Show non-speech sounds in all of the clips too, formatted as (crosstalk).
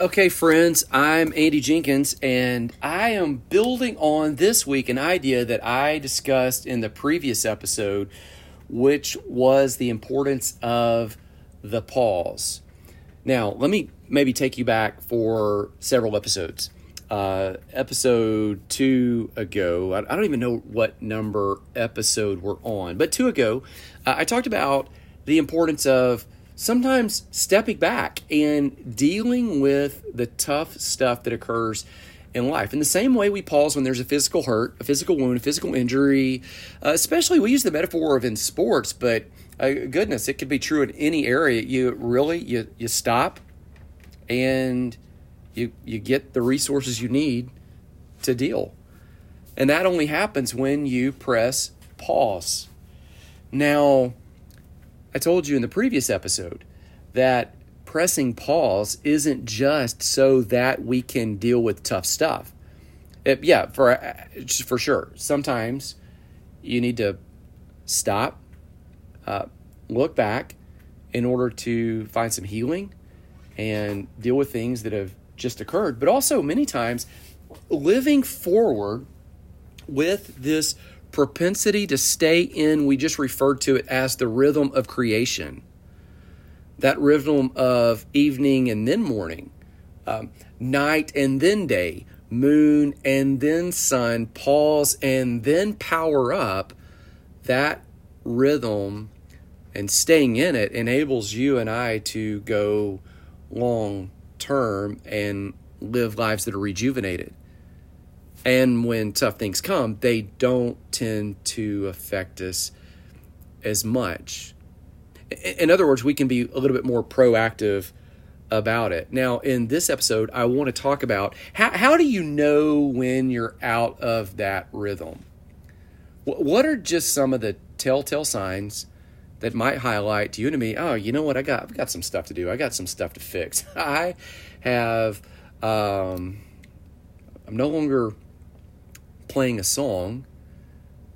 Okay, friends, I'm Andy Jenkins, and I am building on this week an idea that I discussed in the previous episode, which was the importance of the pause. Now, let me maybe take you back for several episodes. Uh, episode two ago, I, don't even know what number episode we're on, but two ago, uh, I talked about the importance of sometimes stepping back and dealing with the tough stuff that occurs in life. In the same way we pause when there's a physical hurt, a physical wound, a physical injury, uh, especially we use the metaphor of in sports, but uh, goodness, it could be true in any area. You really you you stop and you you get the resources you need to deal. And that only happens when you press pause. Now, I told you in the previous episode that pressing pause isn't just so that we can deal with tough stuff. It, yeah, for for sure. Sometimes you need to stop, uh, look back, in order to find some healing and deal with things that have just occurred. But also many times, living forward with this propensity to stay in, we just referred to it as the rhythm of creation. That rhythm of evening and then morning, um, night and then day, moon and then sun, pause and then power up. That rhythm and staying in it enables you and I to go long term and live lives that are rejuvenated. And when tough things come, they don't tend to affect us as much. In other words, we can be a little bit more proactive about it. Now, in this episode, I want to talk about how, how do you know when you're out of that rhythm? What are just some of the telltale signs that might highlight to you and to me, oh, you know what, I got, I've got some stuff to do. I got some stuff to fix. (laughs) I have, um, I'm no longer playing a song.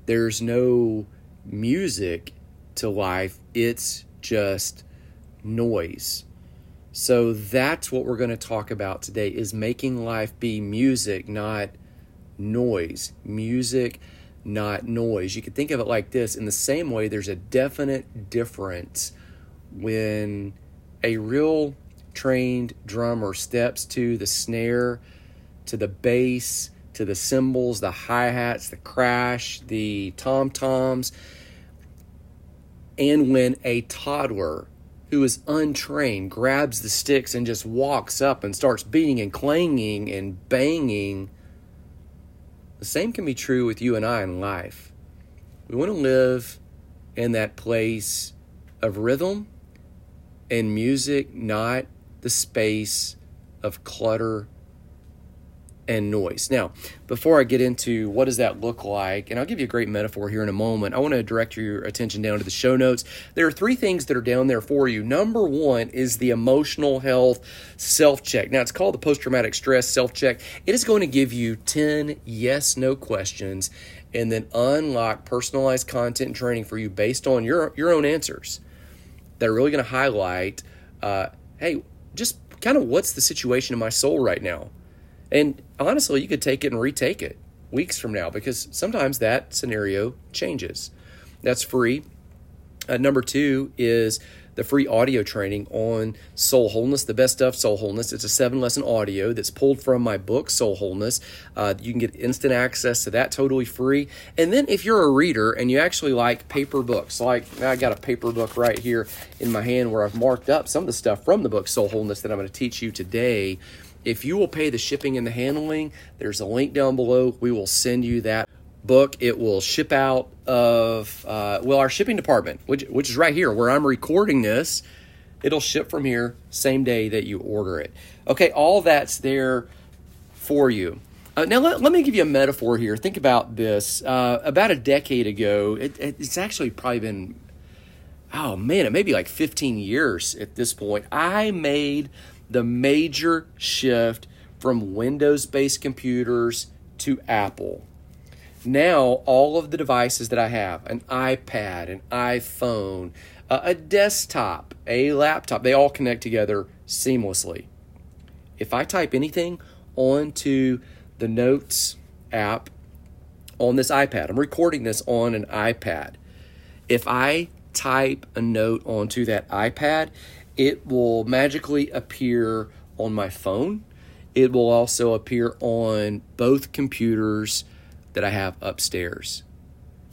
There's no music to life, it's just noise. So that's what we're going to talk about today is making life be music, not noise. Music, not noise. You could think of it like this in the same way there's a definite difference when a real trained drummer steps to the snare, to the bass, to the cymbals, the hi hats, the crash, the tom toms. And when a toddler who is untrained grabs the sticks and just walks up and starts beating and clanging and banging, the same can be true with you and I in life. We want to live in that place of rhythm and music, not the space of clutter and noise. Now, before I get into what does that look like, and I'll give you a great metaphor here in a moment, I want to direct your attention down to the show notes. There are three things that are down there for you. Number one is the emotional health self check. Now, it's called the post traumatic stress self check. It is going to give you 10 yes no questions and then unlock personalized content and training for you based on your, your own answers that are really going to highlight uh, hey, just kind of what's the situation in my soul right now and honestly, you could take it and retake it weeks from now because sometimes that scenario changes. That's free. Uh, number two is the free audio training on soul wholeness, the best of soul wholeness. It's a seven lesson audio that's pulled from my book, Soul Wholeness. Uh, you can get instant access to that totally free. And then if you're a reader and you actually like paper books, like I got a paper book right here in my hand where I've marked up some of the stuff from the book, Soul Wholeness, that I'm going to teach you today. If you will pay the shipping and the handling, there's a link down below. We will send you that book. It will ship out of uh, well our shipping department, which which is right here where I'm recording this. It'll ship from here same day that you order it. Okay, all that's there for you. Uh, now let, let me give you a metaphor here. Think about this. Uh, about a decade ago, it, it's actually probably been oh man, it may be like 15 years at this point. I made the major shift from Windows based computers to Apple. Now, all of the devices that I have an iPad, an iPhone, a desktop, a laptop they all connect together seamlessly. If I type anything onto the Notes app on this iPad, I'm recording this on an iPad. If I type a note onto that iPad, it will magically appear on my phone. It will also appear on both computers that I have upstairs.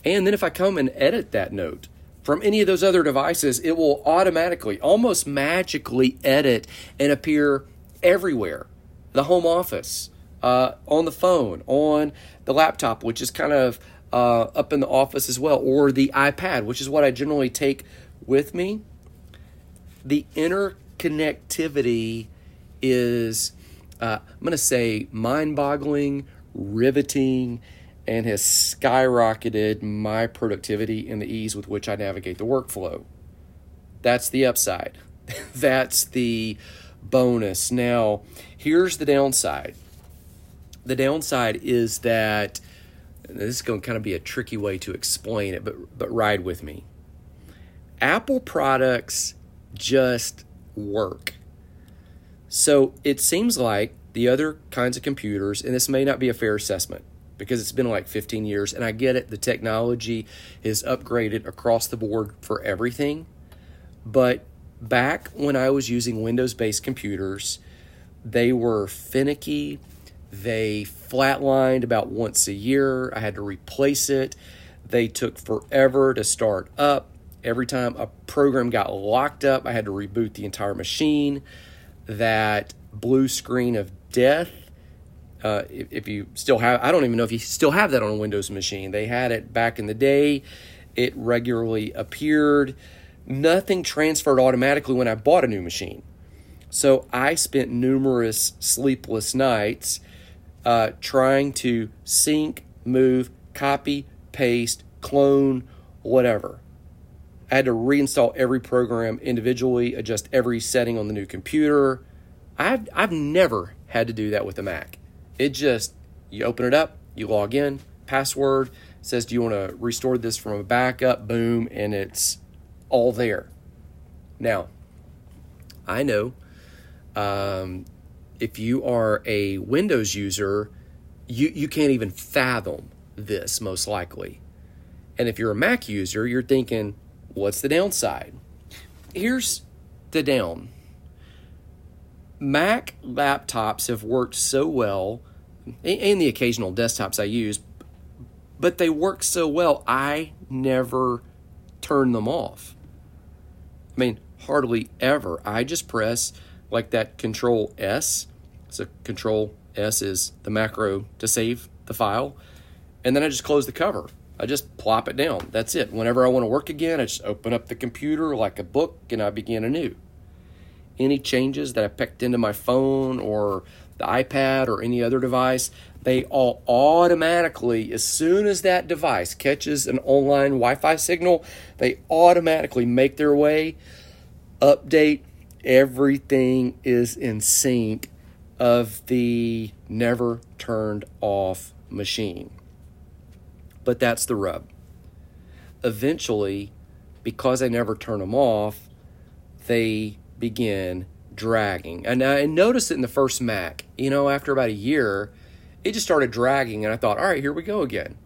And then if I come and edit that note from any of those other devices, it will automatically, almost magically edit and appear everywhere the home office, uh, on the phone, on the laptop, which is kind of uh, up in the office as well, or the iPad, which is what I generally take with me. The interconnectivity is, uh, I'm going to say, mind boggling, riveting, and has skyrocketed my productivity and the ease with which I navigate the workflow. That's the upside. (laughs) That's the bonus. Now, here's the downside. The downside is that this is going to kind of be a tricky way to explain it, but but ride with me. Apple products just work. So it seems like the other kinds of computers, and this may not be a fair assessment, because it's been like 15 years and I get it the technology is upgraded across the board for everything but back when I was using Windows based computers they were finicky they flatlined about once a year I had to replace it they took forever to start up every time a program got locked up I had to reboot the entire machine that blue screen of death uh, if, if, you still have, I don't even know if you still have that on a Windows machine. They had it back in the day. It regularly appeared. Nothing transferred automatically when I bought a new machine. So I spent numerous sleepless nights uh, trying to sync, move, copy, paste, clone, whatever. I had to reinstall every program individually, adjust every setting on the new computer. I've, I've never had to do that with a Mac. It just, you open it up, you log in, password, says, Do you want to restore this from a backup? Boom, and it's all there. Now, I know um, if you are a Windows user, you, you can't even fathom this most likely. And if you're a Mac user, you're thinking, what's the downside? Here's the down Mac laptops have worked so well, and the occasional desktops I use, but they work so well, I never turn them off. I mean, hardly ever. I just press like that Control S. So Control S is the macro to save the file, and then I just close the cover. I just plop it down. That's it. Whenever I want to work again, I just open up the computer like a book and I begin anew any changes that I picked into my phone or the iPad or any other device, they all automatically, as soon as that device catches an online Wi Fi signal, they automatically make their way, update. Everything is in sync of the never turned off machine. But that's the rub. Eventually, because I never turn them off, they begin dragging. And I noticed it in the first Mac. You know, after about a year, it just started dragging, and I thought, all right, here we go again.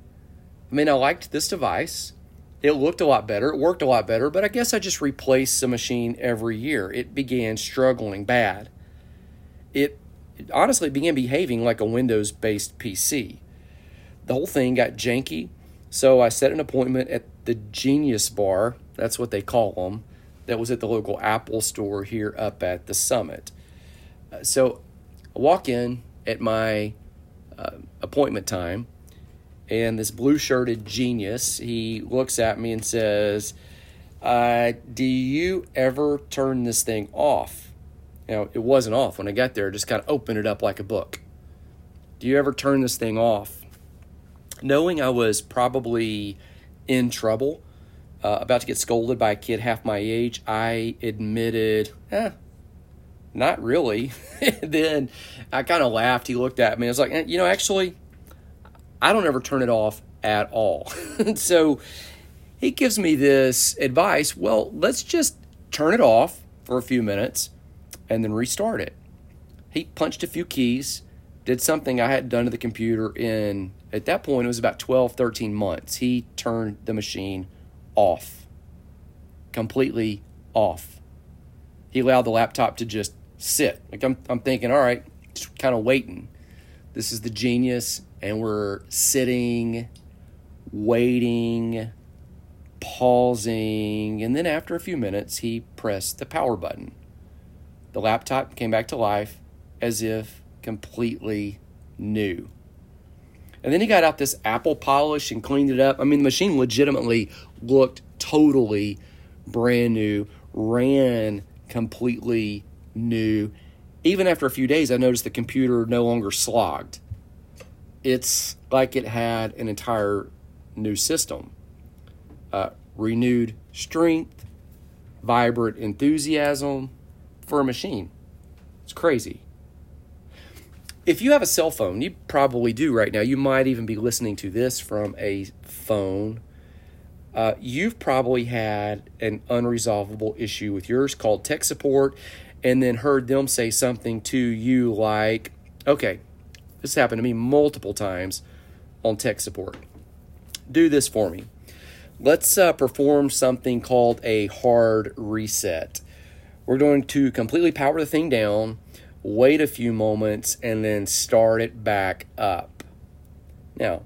I mean, I liked this device. It looked a lot better. It worked a lot better, but I guess I just replaced the machine every year. It began struggling bad. It, honestly began behaving like a Windows based PC. The whole thing got janky, so I set an appointment at the Genius Bar. That's what they call them that was at the local Apple store here up at the summit. Uh, so I walk in at my uh, appointment time, and this blue shirted genius, he looks at me and says, uh, Do you ever turn this thing off? Know, it wasn't off when I got there, just kind of opened it up like a book. Do you ever turn this thing off? Knowing I was probably in trouble, uh, about to get scolded by a kid half my age, I admitted, eh, not really. (laughs) then I kind of laughed. He looked at me. I was like, eh, you know, actually, I don't ever turn it off at all. (laughs) so he gives me this advice well, let's just turn it off for a few minutes and then restart it. he punched a few keys, did something I hadn't done to the computer in, at that point, it was about 12, 13 months. He turned the machine off, completely off. He allowed the laptop to just sit. Like I'm, I'm thinking, all right, just kind of waiting. This is the genius, and we're sitting, waiting, pausing, and then after a few minutes, he pressed the power button. The laptop came back to life as if completely new. And then he got out this apple polish and cleaned it up. I mean, the machine legitimately looked totally brand new, ran completely new. Even after a few days, I noticed the computer no longer slogged. It's like it had an entire new system. Uh, renewed strength, vibrant enthusiasm for a machine. It's crazy. If you have a cell phone, you probably do right now. You might even be listening to this from a phone. Uh, you've probably had an unresolvable issue with yours called tech support, and then heard them say something to you like, okay, this happened to me multiple times on tech support. Do this for me. Let's uh, perform something called a hard reset. We're going to completely power the thing down, wait a few moments, and then start it back up. Now,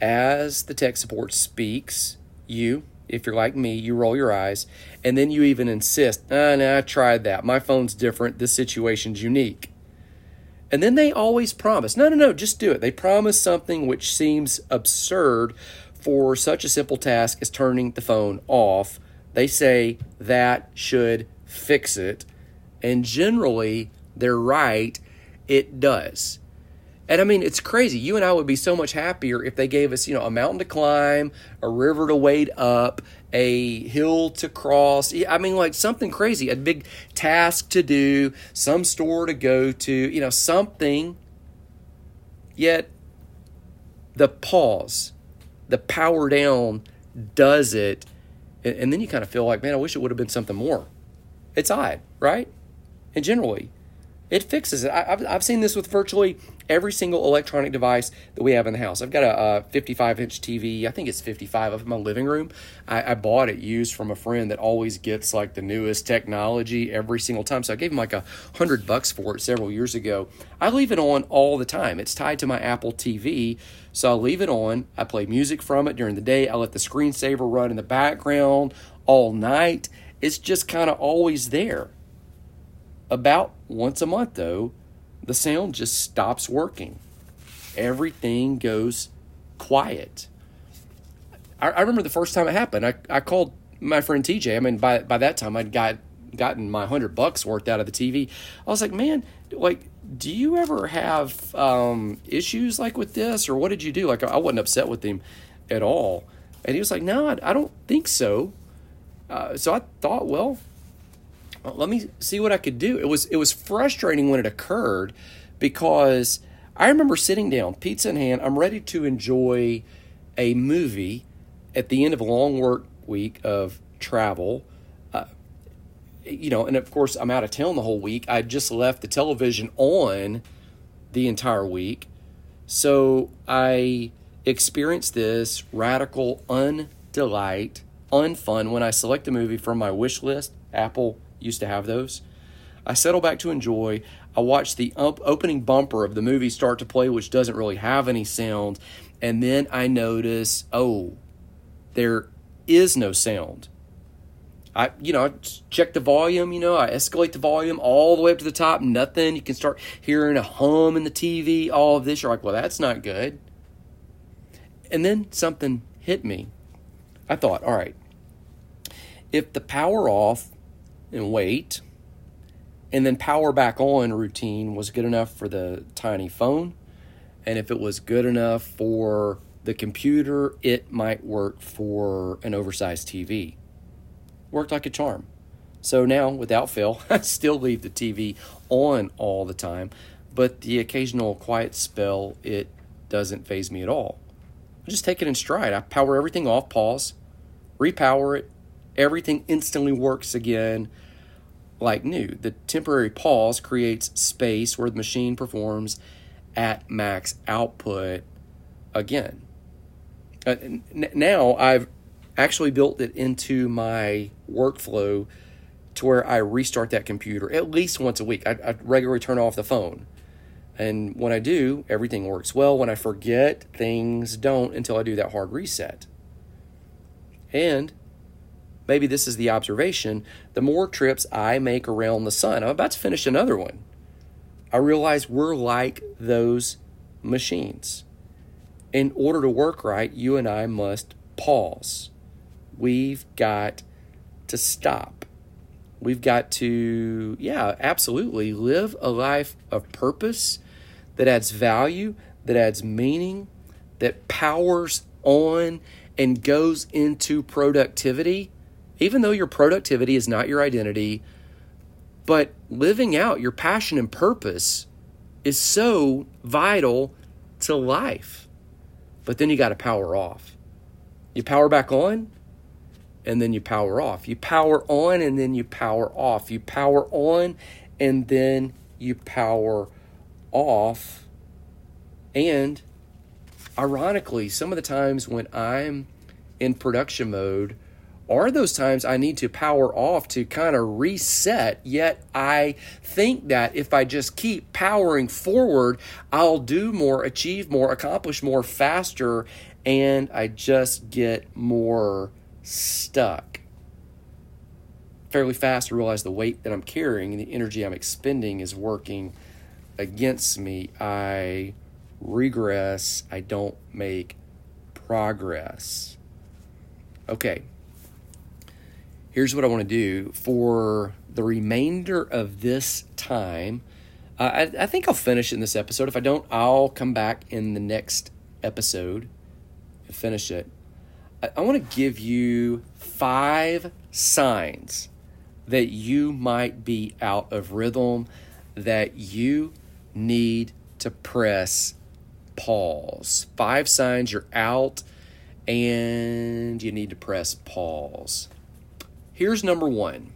as the tech support speaks, you, if you're like me, you roll your eyes, and then you even insist, ah, no, I tried that. My phone's different. This situation's unique. And then they always promise, no, no, no, just do it. They promise something which seems absurd for such a simple task as turning the phone off. They say that should fix it. And generally, they're right. It does. And I mean, it's crazy. You and I would be so much happier if they gave us, you know, a mountain to climb, a river to wade up, a hill to cross. I mean, like something crazy, a big task to do, some store to go to, you know, something. Yet the pause, the power down does it. And then you kind of feel like, man, I wish it would have been something more. It's odd, right? And generally, it fixes it. I, have I've seen this with virtually every single electronic device that we have in the house. I've got a, a 55 inch TV. I think it's 55 up in my living room. I, I, bought it used from a friend that always gets like the newest technology every single time. So I gave him like a hundred bucks for it several years ago. I leave it on all the time. It's tied to my Apple TV. So I leave it on. I play music from it during the day. I let the screensaver run in the background all night. It's just kind of always there. About once a month, though, the sound just stops working. Everything goes quiet. I, I remember the first time it happened. I, I called my friend TJ. I mean, by by that time, I'd got gotten my hundred bucks worth out of the TV. I was like, man, like, do you ever have um, issues like with this, or what did you do? Like, I wasn't upset with him at all, and he was like, no, I, I don't think so. Uh, so I thought, well, let me see what I could do. It was it was frustrating when it occurred because I remember sitting down, pizza in hand, I'm ready to enjoy a movie at the end of a long work week of travel. Uh, you know, and of course I'm out of town the whole week. I just left the television on the entire week. So I experienced this radical undelight, unfun when I select a movie from my wish list, Apple used to have those. I settle back to enjoy. I watch the up- opening bumper of the movie start to play, which doesn't really have any sound. And then I notice, oh, there is no sound. I, you know, I check the volume, you know, I escalate the volume all the way up to the top, nothing. You can start hearing a hum in the TV, all of this. You're like, well, that's not good. And then something hit me. I thought, all right, if the power off and wait, and then power back on routine was good enough for the tiny phone. And if it was good enough for the computer, it might work for an oversized TV. Worked like a charm. So now, without fail, (laughs) I still leave the TV on all the time, but the occasional quiet spell, it doesn't faze me at all. I just take it in stride. I power everything off, pause, repower it, everything instantly works again. like new. The temporary pause creates space where the machine performs at max output again. Uh, n- now I've actually built it into my workflow to where I restart that computer at least once a week. I, I regularly turn off the phone. And when I do, everything works well. When I forget, things don't until I do that hard reset. And maybe this is the observation the more trips I make around the sun, I'm about to finish another one. I realize we're like those machines. In order to work right, you and I must pause. We've got to stop. We've got to, yeah, absolutely live a life of purpose that adds value, that adds meaning, that powers on and goes into productivity, even though your productivity is not your identity, but living out your passion and purpose is so vital to life. But then you got to power off. You power back on, and then you power off. You power on, and then you power off. You power on, and then you power off. And ironically, some of the times when I'm in production mode are those times I need to power off to kind of reset. Yet I think that if I just keep powering forward, I'll do more, achieve more, accomplish more faster, and I just get more stuck. Fairly fast, I realize the weight that I'm carrying and the energy I'm expending is working against me. I regress, I don't make progress. Okay, here's what I want to do for the remainder of this time. Uh, I, I think I'll finish in this episode. If I don't, I'll come back in the next episode and finish it. I, I want to give you five signs that you might be out of rhythm, that you need to press pause. Five signs you're out and you need to press pause. Here's number one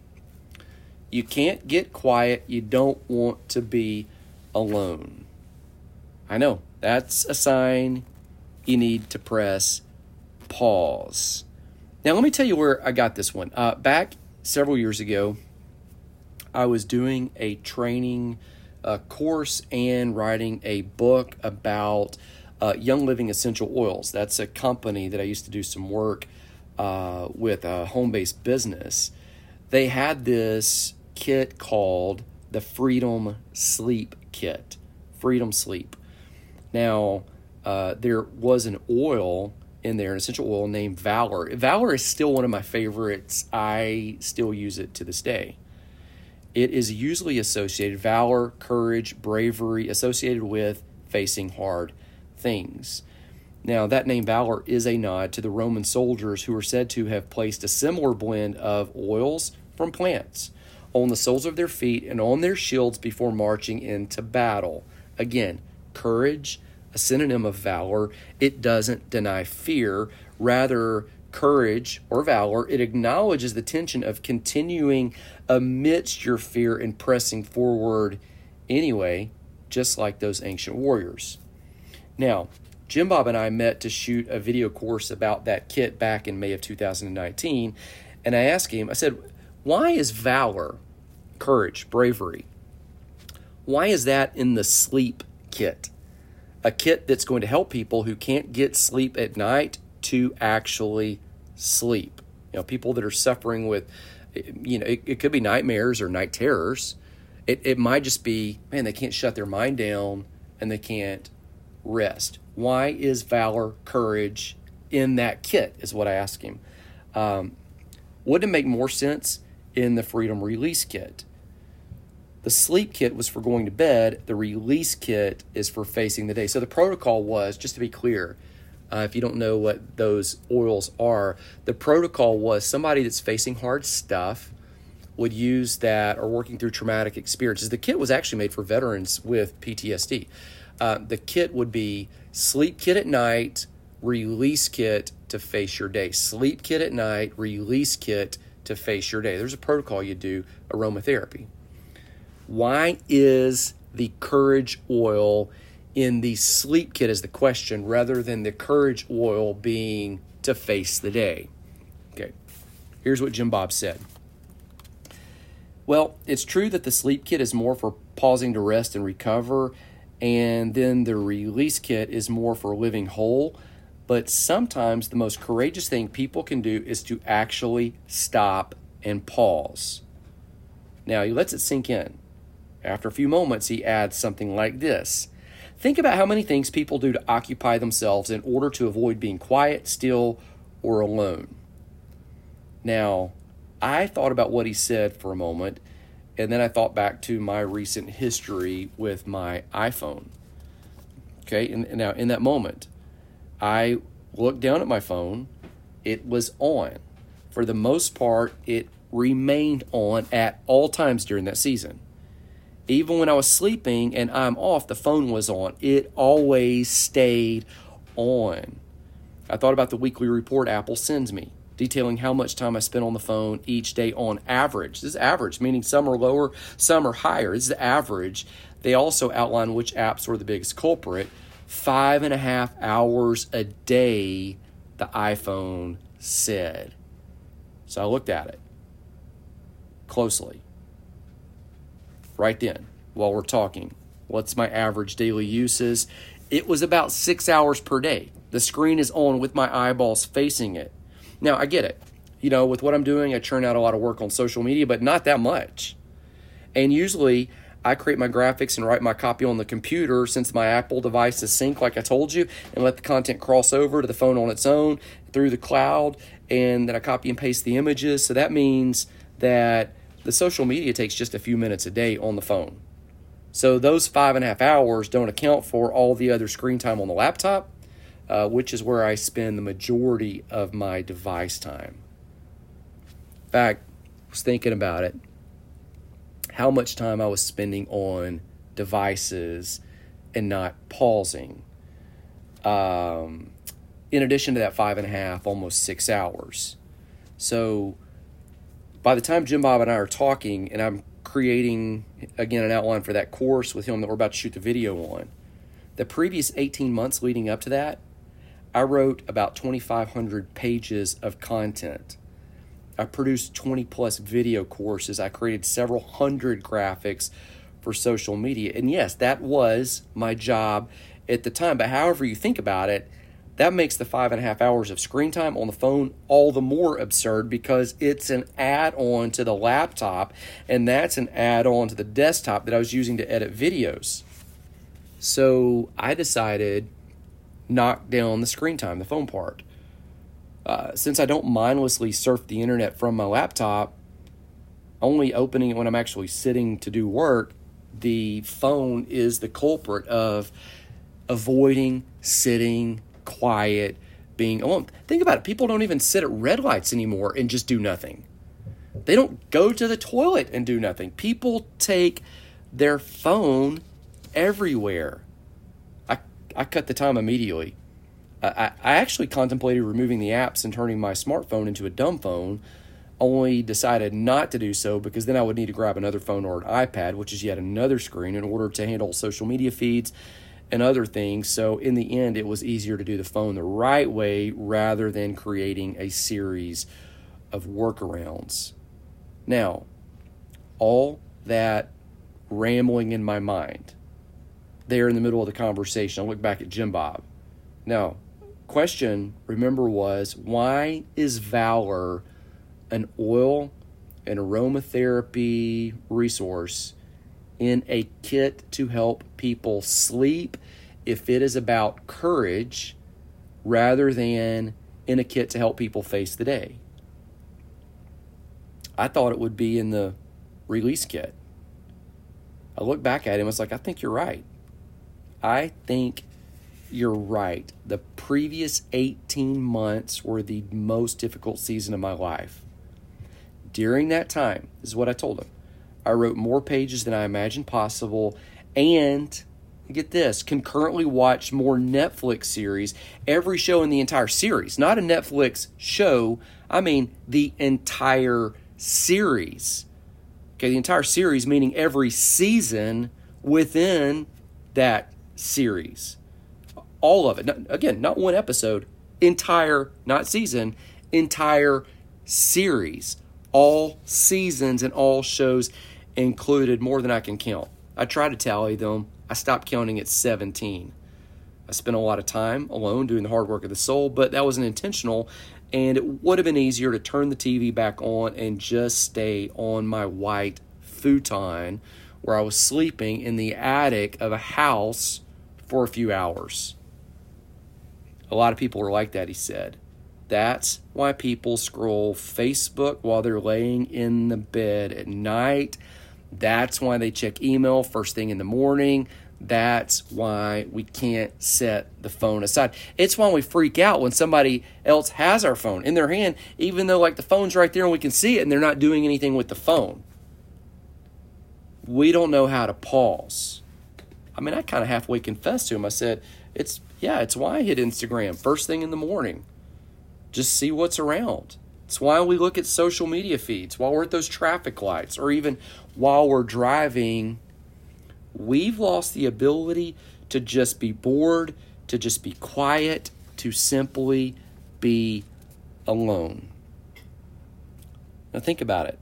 you can't get quiet, you don't want to be alone. I know, that's a sign you need to press pause. Now, let me tell you where I got this one. Uh, back several years ago, I was doing a training uh, course and writing a book about uh, Young Living Essential Oils. That's a company that I used to do some work uh, with a home based business. They had this kit called the Freedom Sleep Kit. Freedom Sleep. Now, uh, there was an oil in there, an essential oil named Valor. Valor is still one of my favorites. I still use it to this day. It is usually associated, valor, courage, bravery, associated with facing hard things. Now, that name Valor is a nod to the Roman soldiers who are said to have placed a similar blend of oils from plants on the soles of their feet and on their shields before marching into battle. Again, courage, a synonym of valor, it doesn't deny fear. Rather, courage or valor, it acknowledges the tension of continuing amidst your fear and pressing forward anyway, just like those ancient warriors. Now, Jim Bob and I met to shoot a video course about that kit back in May of 2019. And I asked him, I said, why is valor, courage, bravery, why is that in the sleep kit? A kit that's going to help people who can't get sleep at night to actually sleep. You know, people that are suffering with, you know, it, it could be nightmares or night terrors. It, it might just be, man, they can't shut their mind down and they can't rest. Why is valor, courage in that kit? Is what I ask him. Um, wouldn't it make more sense in the freedom release kit? The sleep kit was for going to bed. The release kit is for facing the day. So the protocol was, just to be clear, uh, if you don't know what those oils are, the protocol was somebody that's facing hard stuff would use that or working through traumatic experiences. The kit was actually made for veterans with PTSD. Uh, the kit would be sleep kit at night, release kit to face your day. Sleep kit at night, release kit to face your day. There's a protocol you do aromatherapy. Why is the courage oil in the sleep kit is the question rather than the courage oil being to face the day? Okay, here's what Jim Bob said. Well, it's true that the sleep kit is more for pausing to rest and recover, and then the release kit is more for living whole. But sometimes the most courageous thing people can do is to actually stop and pause. Now, he lets it sink in. After a few moments, he adds something like this Think about how many things people do to occupy themselves in order to avoid being quiet, still, or alone. Now, I thought about what he said for a moment, and then I thought back to my recent history with my iPhone. Okay, and now in that moment, I looked down at my phone, it was on. For the most part, it remained on at all times during that season. Even when I was sleeping and I'm off, the phone was on. It always stayed on. I thought about the weekly report Apple sends me detailing how much time I spent on the phone each day on average. This is average, meaning some are lower, some are higher. This is the average. They also outline which apps were the biggest culprit. Five and a half hours a day, the iPhone said. So I looked at it closely right then while we're talking. What's my average daily uses? It was about six hours per day. The screen is on with my eyeballs facing it. Now, I get it. You know, with what I'm doing, I churn out a lot of work on social media, but not that much. And usually, I create my graphics and write my copy on the computer since my Apple device is sync, like I told you, and let the content cross over to the phone on its own through the cloud. And then I copy and paste the images. So that means that the social media takes just a few minutes a day on the phone. So those five and a half hours don't account for all the other screen time on the laptop uh, which is where I spend the majority of my device time. In fact, I was thinking about it, how much time I was spending on devices and not pausing. Um, in addition to that five and a half, almost six hours. So by the time Jim Bob and I are talking, and I'm creating again an outline for that course with him that we're about to shoot the video on, the previous 18 months leading up to that, I wrote about 2,500 pages of content. I produced 20 plus video courses. I created several hundred graphics for social media. And yes, that was my job at the time. But however you think about it, that makes the five and a half hours of screen time on the phone all the more absurd because it's an add on to the laptop, and that's an add on to the desktop that I was using to edit videos. So I decided knock down the screen time, the phone part. Uh, since I don't mindlessly surf the internet from my laptop, only opening it when I'm actually sitting to do work, the phone is the culprit of avoiding sitting quiet, being alone. Think about it. People don't even sit at red lights anymore and just do nothing. They don't go to the toilet and do nothing. People take their phone everywhere. I cut the time immediately. I, I actually contemplated removing the apps and turning my smartphone into a dumb phone, only decided not to do so because then I would need to grab another phone or an iPad, which is yet another screen, in order to handle social media feeds and other things. So, in the end, it was easier to do the phone the right way rather than creating a series of workarounds. Now, all that rambling in my mind there in the middle of the conversation. I look back at Jim Bob. Now, question, remember, was why is Valor an oil and aromatherapy resource in a kit to help people sleep if it is about courage rather than in a kit to help people face the day? I thought it would be in the release kit. I look back at him, it's like, I think you're right. I think you're right. The previous 18 months were the most difficult season of my life. During that time, this is what I told him. I wrote more pages than I imagined possible, and get this, concurrently watch more Netflix series, every show in the entire series. Not a Netflix show, I mean the entire series. Okay, the entire series meaning every season within that series. All of it. again, not one episode, entire, not season, entire series. All seasons and all shows included, more than I can count. I try to tally them. I stopped counting at 17. I spent a lot of time alone doing the hard work of the soul, but that wasn't intentional. And it would have been easier to turn the TV back on and just stay on my white futon where I was sleeping in the attic of a house for a few hours. A lot of people are like that, he said. That's why people scroll Facebook while they're laying in the bed at night. That's why they check email first thing in the morning. That's why we can't set the phone aside. It's why we freak out when somebody else has our phone in their hand, even though like the phone's right there and we can see it and they're not doing anything with the phone. We don't know how to pause. I mean, I kind of halfway confessed to him. I said, "It's yeah, it's why I hit Instagram first thing in the morning. Just see what's around. It's why we look at social media feeds while we're at those traffic lights or even while we're driving. We've lost the ability to just be bored, to just be quiet, to simply be alone. Now, think about it.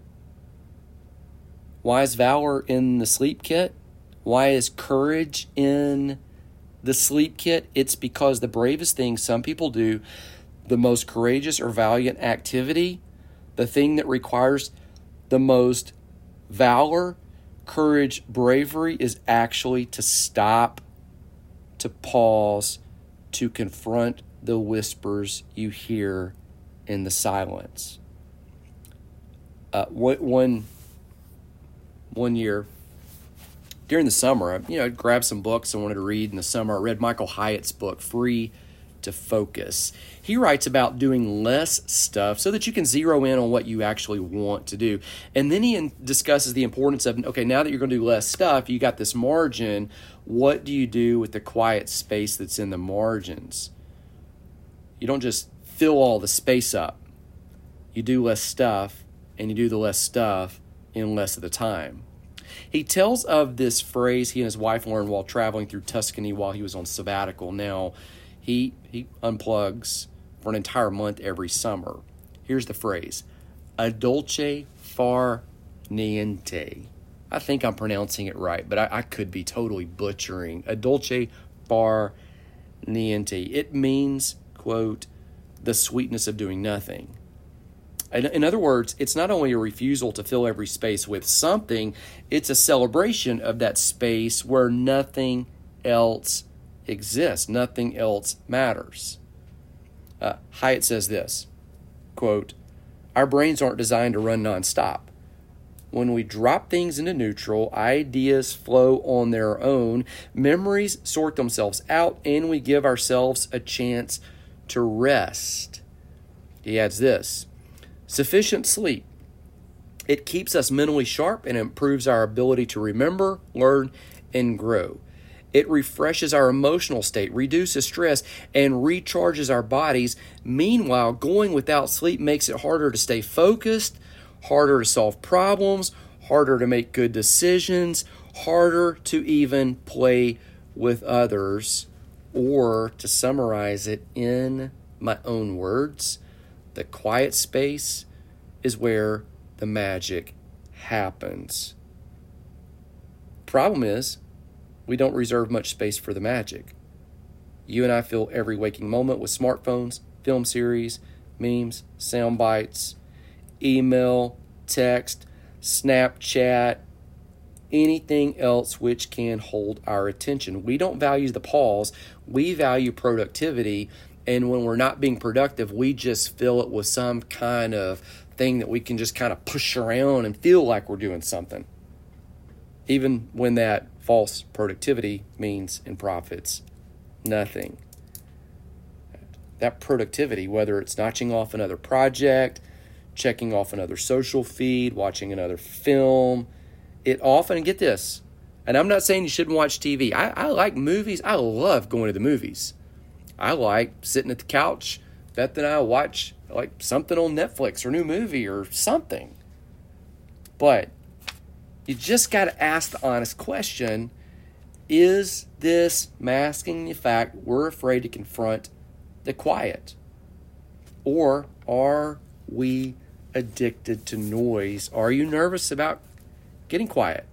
Why is valor in the sleep kit? Why is courage in the sleep kit? It's because the bravest thing some people do the most courageous or valiant activity, the thing that requires the most valor, courage, bravery is actually to stop, to pause, to confront the whispers you hear in the silence. Uh, one, one year during the summer, you know, I grabbed some books I wanted to read in the summer. I read Michael Hyatt's book, Free to focus. He writes about doing less stuff so that you can zero in on what you actually want to do. And then he discusses the importance of okay, now that you're going to do less stuff, you got this margin. What do you do with the quiet space that's in the margins? You don't just fill all the space up. You do less stuff, and you do the less stuff in less of the time. He tells of this phrase he and his wife learned while traveling through Tuscany while he was on sabbatical. Now, he he unplugs for an entire month every summer. Here's the phrase: "A dolce far niente." I think I'm pronouncing it right, but I, I could be totally butchering. A dolce far niente. It means, quote, the sweetness of doing nothing. In other words, it's not only a refusal to fill every space with something, it's a celebration of that space where nothing else exists. Nothing else matters. Uh, Hyatt says this quote, Our brains aren't designed to run nonstop. When we drop things into neutral, ideas flow on their own, memories sort themselves out, and we give ourselves a chance to rest. He adds this sufficient sleep. It keeps us mentally sharp and improves our ability to remember, learn, and grow. It refreshes our emotional state, reduces stress, and recharges our bodies. Meanwhile, going without sleep makes it harder to stay focused, harder to solve problems, harder to make good decisions, harder to even play with others. Or to summarize it in my own words, the quiet space is where the magic happens. Problem is, we don't reserve much space for the magic. You and I fill every waking moment with smartphones, film series, memes, sound bites, email, text, Snapchat, anything else which can hold our attention. We don't value the pause, we value productivity. And when we're not being productive, we just fill it with some kind of thing that we can just kind of push around and feel like we're doing something. Even when that false productivity means in profits nothing. That productivity, whether it's notching off another project, checking off another social feed, watching another film, it often, get this, And I'm not saying you shouldn't watch TV. I, I like movies. I love going to the movies. I like sitting at the couch. Beth and I watch like something on Netflix or a new movie or something. But you just got to ask the honest question is this masking the fact we're afraid to confront the quiet? Or are we addicted to noise? Are you nervous about getting quiet?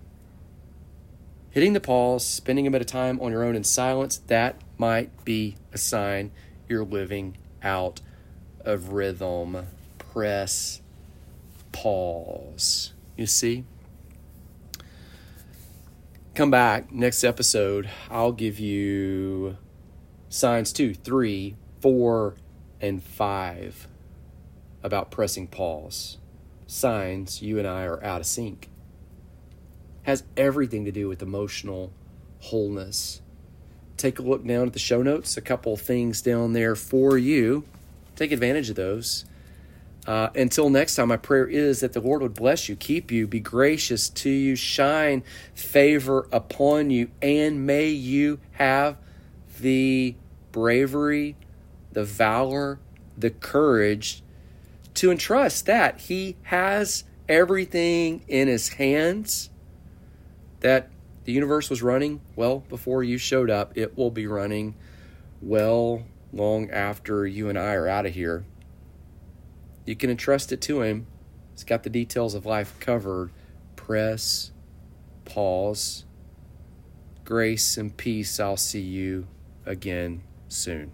Hitting the pause, spending a bit of time on your own in silence, that might be a sign you're living out of rhythm. Press pause. You see? Come back next episode. I'll give you signs two, three, four, and five about pressing pause. Signs you and I are out of sync has everything to do with emotional wholeness. Take a look down at the show notes, a couple things down there for you. Take advantage of those. Uh, until next time, my prayer is that the Lord would bless you, keep you, be gracious to you, shine favor upon you, and may you have the bravery, the valor, the courage to entrust that He has everything in His hands that the universe was running well before you showed up. It will be running well long after you and I are out of here. You can entrust it to Him. It's got the details of life covered. Press, pause, grace and peace. I'll see you again soon.